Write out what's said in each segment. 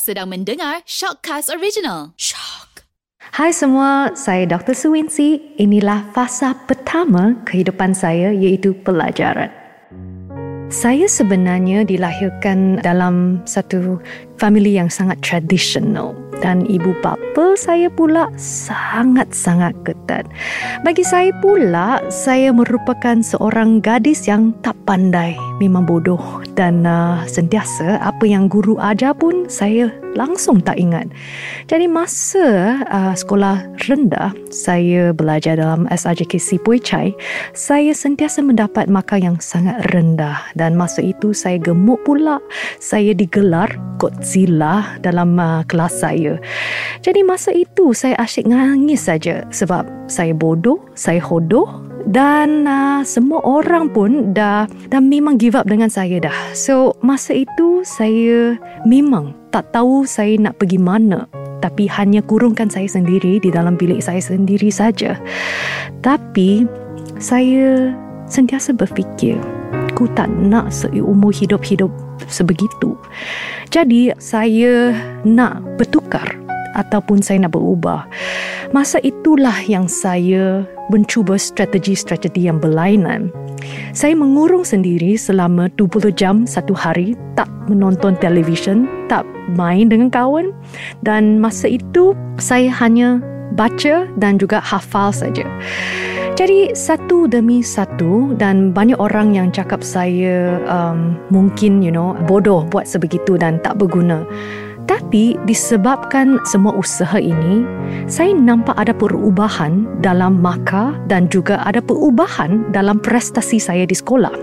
Sedang mendengar Shockcast Original. Shock. Hai semua, saya Dr. Suwinsi. Inilah fasa pertama kehidupan saya iaitu pelajaran. Saya sebenarnya dilahirkan dalam satu family yang sangat tradisional dan ibu bapa saya pula sangat-sangat ketat. Bagi saya pula, saya merupakan seorang gadis yang tak pandai, memang bodoh dan uh, sentiasa apa yang guru ajar pun saya langsung tak ingat. Jadi masa uh, sekolah rendah saya belajar dalam SRJKC Pui Chai, saya sentiasa mendapat markah yang sangat rendah dan masa itu saya gemuk pula. Saya digelar Godzilla dalam uh, kelas saya. Jadi masa itu saya asyik nangis saja sebab saya bodoh, saya hodoh dan uh, semua orang pun dah dah memang give up dengan saya dah. So masa itu saya memang tak tahu saya nak pergi mana tapi hanya kurungkan saya sendiri di dalam bilik saya sendiri saja. Tapi saya sentiasa berfikir, aku tak nak seumur hidup-hidup sebegitu. Jadi saya nak bertukar ataupun saya nak berubah. Masa itulah yang saya mencuba strategi-strategi yang berlainan. Saya mengurung sendiri selama 20 jam satu hari, tak menonton televisyen, tak main dengan kawan dan masa itu saya hanya baca dan juga hafal saja. Jadi satu demi satu dan banyak orang yang cakap saya um, mungkin you know bodoh buat sebegitu dan tak berguna. Tapi disebabkan semua usaha ini, saya nampak ada perubahan dalam markah dan juga ada perubahan dalam prestasi saya di sekolah.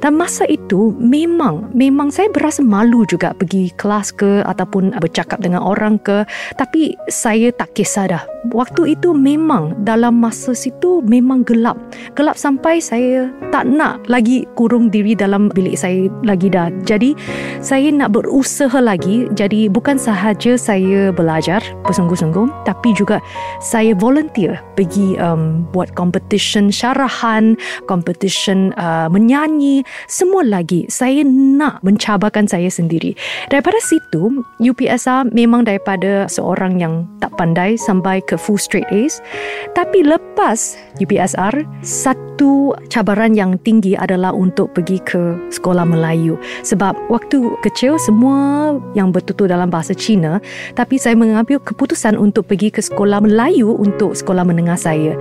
Dan masa itu memang memang saya berasa malu juga pergi kelas ke ataupun bercakap dengan orang ke, tapi saya tak kisah dah. Waktu itu memang dalam masa situ memang gelap. Gelap sampai saya tak nak lagi kurung diri dalam bilik saya lagi dah. Jadi saya nak berusaha lagi. Jadi bukan sahaja saya belajar bersungguh-sungguh tapi juga saya volunteer pergi um, buat competition syarahan, competition uh, menyanyi, semua lagi. Saya nak mencabarkan saya sendiri. Daripada situ, UPSR memang daripada seorang yang tak pandai sampai ke full straight A's. Tapi lepas UPSR, satu cabaran yang tinggi adalah untuk pergi ke sekolah Melayu. Sebab waktu kecil semua yang bertutur dalam bahasa Cina tapi saya mengambil keputusan untuk pergi ke sekolah Melayu untuk sekolah menengah saya.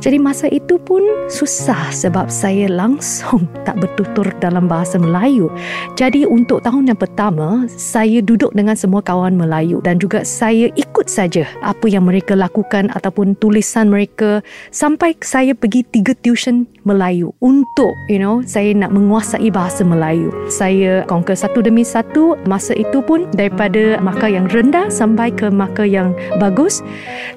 Jadi masa itu pun susah sebab saya langsung tak bertutur dalam bahasa Melayu. Jadi untuk tahun yang pertama, saya duduk dengan semua kawan Melayu dan juga saya ikut saja apa yang mereka lakukan ataupun tulisan mereka sampai saya pergi tiga tuition Melayu untuk you know saya nak menguasai bahasa Melayu. Saya conquer satu demi satu masa itu pun daripada markah yang rendah sampai ke markah yang bagus.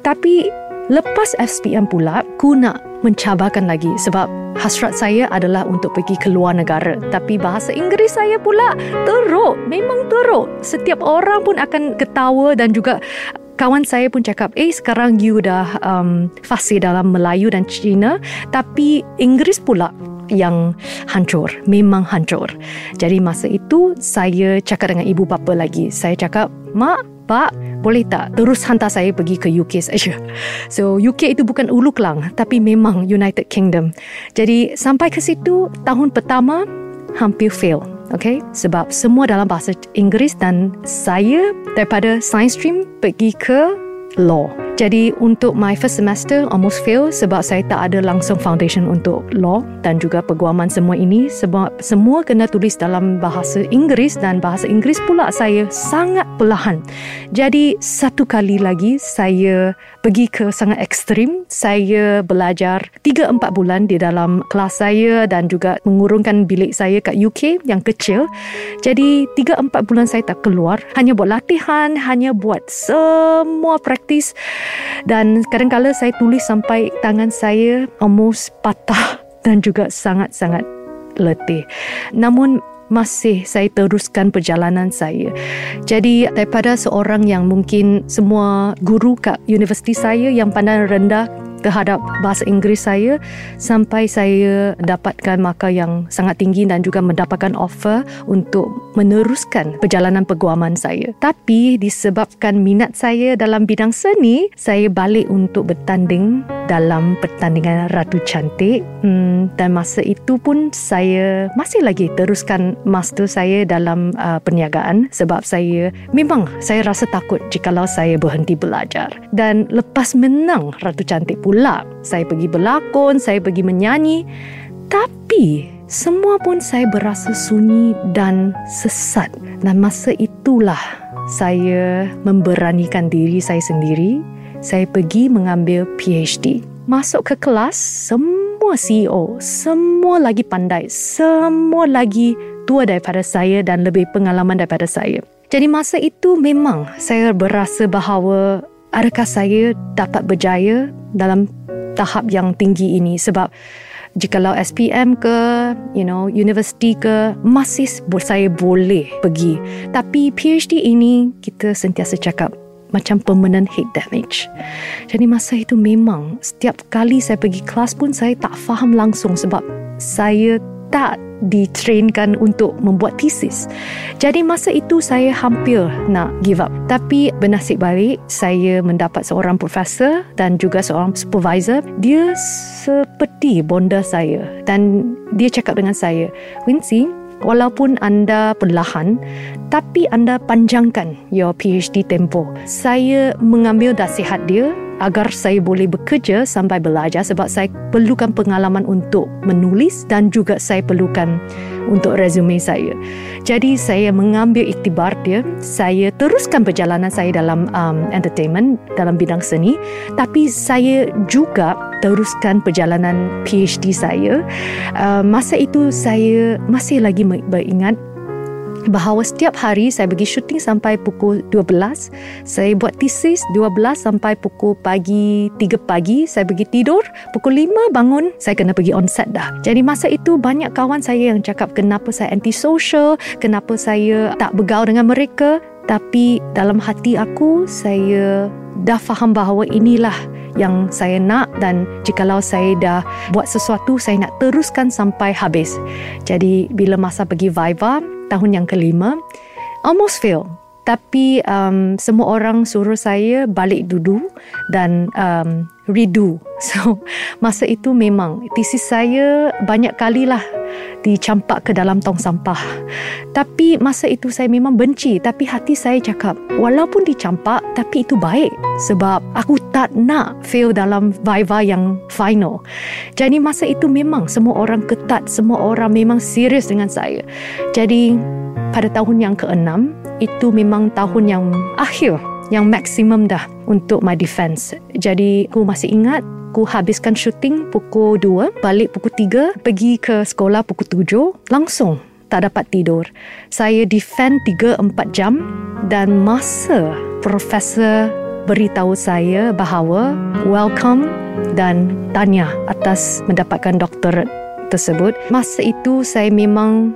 Tapi Lepas SPM pula, ku nak mencabarkan lagi sebab hasrat saya adalah untuk pergi ke luar negara. Tapi bahasa Inggeris saya pula teruk, memang teruk. Setiap orang pun akan ketawa dan juga kawan saya pun cakap, eh sekarang you dah um, fasih dalam Melayu dan Cina, tapi Inggeris pula yang hancur, memang hancur. Jadi masa itu saya cakap dengan ibu bapa lagi. Saya cakap, mak, pak, boleh tak terus hantar saya pergi ke UK saja. So UK itu bukan Ulu Kelang tapi memang United Kingdom. Jadi sampai ke situ tahun pertama hampir fail. Okay, sebab semua dalam bahasa Inggeris dan saya daripada science stream pergi ke law. Jadi untuk my first semester almost fail sebab saya tak ada langsung foundation untuk law dan juga peguaman semua ini sebab semua kena tulis dalam bahasa Inggeris dan bahasa Inggeris pula saya sangat perlahan. Jadi satu kali lagi saya pergi ke sangat ekstrim. Saya belajar 3-4 bulan di dalam kelas saya dan juga mengurungkan bilik saya kat UK yang kecil. Jadi 3-4 bulan saya tak keluar. Hanya buat latihan, hanya buat semua praktis dan kadang-kadang saya tulis sampai tangan saya almost patah dan juga sangat-sangat letih. Namun masih saya teruskan perjalanan saya. Jadi daripada seorang yang mungkin semua guru kat universiti saya yang pandang rendah terhadap bahasa Inggeris saya sampai saya dapatkan markah yang sangat tinggi dan juga mendapatkan offer untuk meneruskan perjalanan peguaman saya. Tapi disebabkan minat saya dalam bidang seni, saya balik untuk bertanding dalam pertandingan Ratu Cantik. Hmm, dan masa itu pun saya masih lagi teruskan master saya dalam uh, perniagaan sebab saya memang saya rasa takut jikalau saya berhenti belajar. Dan lepas menang Ratu Cantik pula saya pergi berlakon saya pergi menyanyi. Tapi semua pun saya berasa sunyi dan sesat. Dan masa itulah saya memberanikan diri saya sendiri saya pergi mengambil PhD. Masuk ke kelas, semua CEO, semua lagi pandai, semua lagi tua daripada saya dan lebih pengalaman daripada saya. Jadi masa itu memang saya berasa bahawa adakah saya dapat berjaya dalam tahap yang tinggi ini sebab jikalau SPM ke you know universiti ke masih saya boleh pergi tapi PhD ini kita sentiasa cakap macam permanent head damage. Jadi masa itu memang setiap kali saya pergi kelas pun saya tak faham langsung sebab saya tak ditrainkan untuk membuat thesis. Jadi masa itu saya hampir nak give up. Tapi bernasib baik saya mendapat seorang profesor dan juga seorang supervisor. Dia seperti bonda saya dan dia cakap dengan saya, Wincy, walaupun anda perlahan tapi anda panjangkan your PhD tempo. Saya mengambil nasihat dia agar saya boleh bekerja sampai belajar sebab saya perlukan pengalaman untuk menulis dan juga saya perlukan untuk resume saya. Jadi saya mengambil iktibar dia, saya teruskan perjalanan saya dalam um, entertainment dalam bidang seni tapi saya juga teruskan perjalanan PhD saya. Uh, masa itu saya masih lagi beringat bahawa setiap hari saya pergi syuting sampai pukul 12 saya buat thesis 12 sampai pukul pagi 3 pagi saya pergi tidur. Pukul 5 bangun saya kena pergi on set dah. Jadi masa itu banyak kawan saya yang cakap kenapa saya anti-social? Kenapa saya tak bergaul dengan mereka? Tapi dalam hati aku saya dah faham bahawa inilah yang saya nak dan jikalau saya dah buat sesuatu saya nak teruskan sampai habis. Jadi bila masa pergi Viva tahun yang kelima almost fail tapi um, semua orang suruh saya balik dulu dan um, redo. So masa itu memang thesis saya banyak kalilah dicampak ke dalam tong sampah. Tapi masa itu saya memang benci tapi hati saya cakap walaupun dicampak tapi itu baik sebab aku tak nak fail dalam viva yang final. Jadi masa itu memang semua orang ketat, semua orang memang serius dengan saya. Jadi pada tahun yang keenam itu memang tahun yang akhir yang maksimum dah untuk my defense. Jadi aku masih ingat aku habiskan syuting pukul 2, balik pukul 3, pergi ke sekolah pukul 7, langsung tak dapat tidur. Saya defend 3-4 jam dan masa profesor beritahu saya bahawa welcome dan tanya atas mendapatkan doktorat tersebut. Masa itu saya memang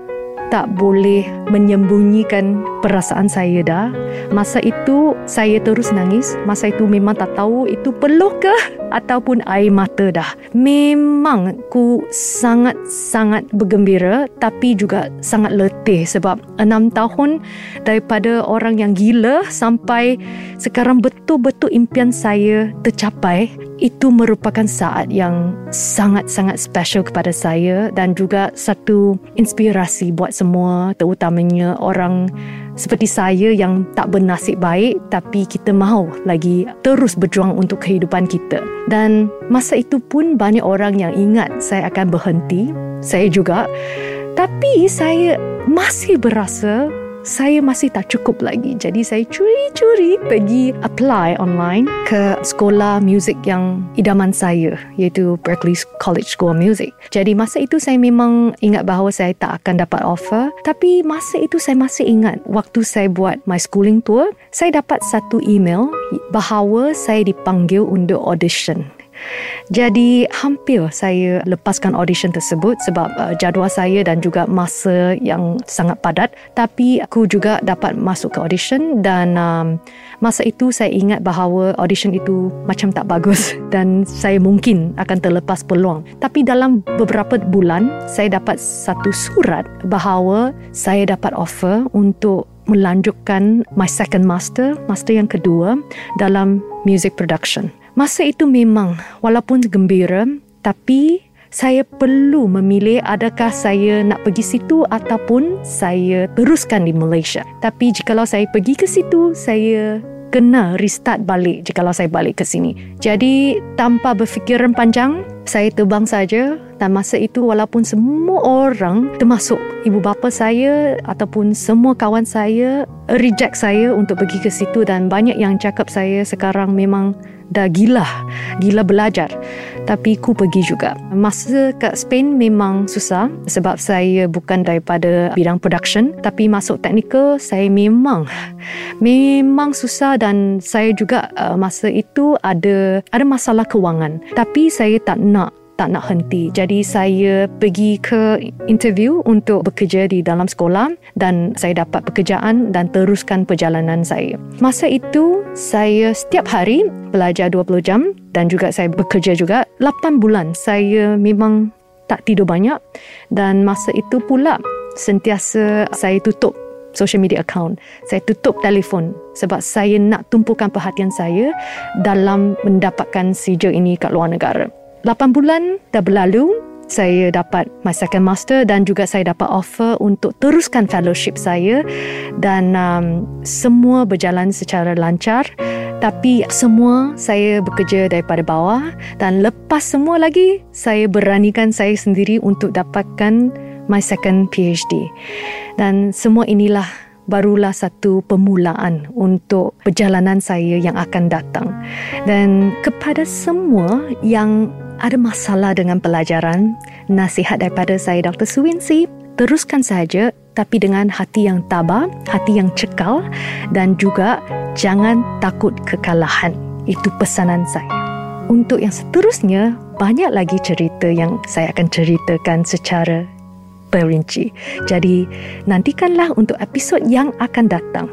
tak boleh menyembunyikan perasaan saya dah. Masa itu saya terus nangis. Masa itu memang tak tahu itu peluh ke ataupun air mata dah. Memang ku sangat-sangat bergembira tapi juga sangat letih sebab enam tahun daripada orang yang gila sampai sekarang betul-betul impian saya tercapai itu merupakan saat yang sangat-sangat special kepada saya dan juga satu inspirasi buat semua terutamanya orang seperti saya yang tak bernasib baik tapi kita mahu lagi terus berjuang untuk kehidupan kita. Dan masa itu pun banyak orang yang ingat saya akan berhenti saya juga. Tapi saya masih berasa saya masih tak cukup lagi. Jadi saya curi-curi pergi apply online ke sekolah muzik yang idaman saya iaitu Berkeley College School of Music. Jadi masa itu saya memang ingat bahawa saya tak akan dapat offer. Tapi masa itu saya masih ingat waktu saya buat my schooling tour, saya dapat satu email bahawa saya dipanggil untuk audition Jadi hampir saya lepaskan audition tersebut sebab uh, jadual saya dan juga masa yang sangat padat. Tapi aku juga dapat masuk ke audition dan um, masa itu saya ingat bahawa audition itu macam tak bagus dan saya mungkin akan terlepas peluang. Tapi dalam beberapa bulan saya dapat satu surat bahawa saya dapat offer untuk melanjutkan my second master, master yang kedua dalam music production. Masa itu memang walaupun gembira tapi saya perlu memilih adakah saya nak pergi situ ataupun saya teruskan di Malaysia. Tapi jikalau saya pergi ke situ, saya kena restart balik jikalau saya balik ke sini. Jadi tanpa berfikiran panjang, saya terbang saja dan masa itu walaupun semua orang termasuk ibu bapa saya ataupun semua kawan saya reject saya untuk pergi ke situ dan banyak yang cakap saya sekarang memang dah gila, gila belajar. Tapi ku pergi juga. Masa kat Spain memang susah sebab saya bukan daripada bidang production tapi masuk teknikal saya memang memang susah dan saya juga uh, masa itu ada ada masalah kewangan. Tapi saya tak nak tak nak henti. Jadi saya pergi ke interview untuk bekerja di dalam sekolah dan saya dapat pekerjaan dan teruskan perjalanan saya. Masa itu saya setiap hari belajar 20 jam dan juga saya bekerja juga 8 bulan. Saya memang tak tidur banyak dan masa itu pula sentiasa saya tutup social media account. Saya tutup telefon sebab saya nak tumpukan perhatian saya dalam mendapatkan sijil ini kat luar negara. 8 bulan dah berlalu, saya dapat my second master dan juga saya dapat offer untuk teruskan fellowship saya dan um, semua berjalan secara lancar. Tapi semua saya bekerja daripada bawah dan lepas semua lagi saya beranikan saya sendiri untuk dapatkan my second PhD dan semua inilah barulah satu permulaan untuk perjalanan saya yang akan datang. Dan kepada semua yang ada masalah dengan pelajaran, nasihat daripada saya Dr. Suwinsi, teruskan saja tapi dengan hati yang tabah, hati yang cekal dan juga jangan takut kekalahan. Itu pesanan saya. Untuk yang seterusnya, banyak lagi cerita yang saya akan ceritakan secara perinci. Jadi, nantikanlah untuk episod yang akan datang.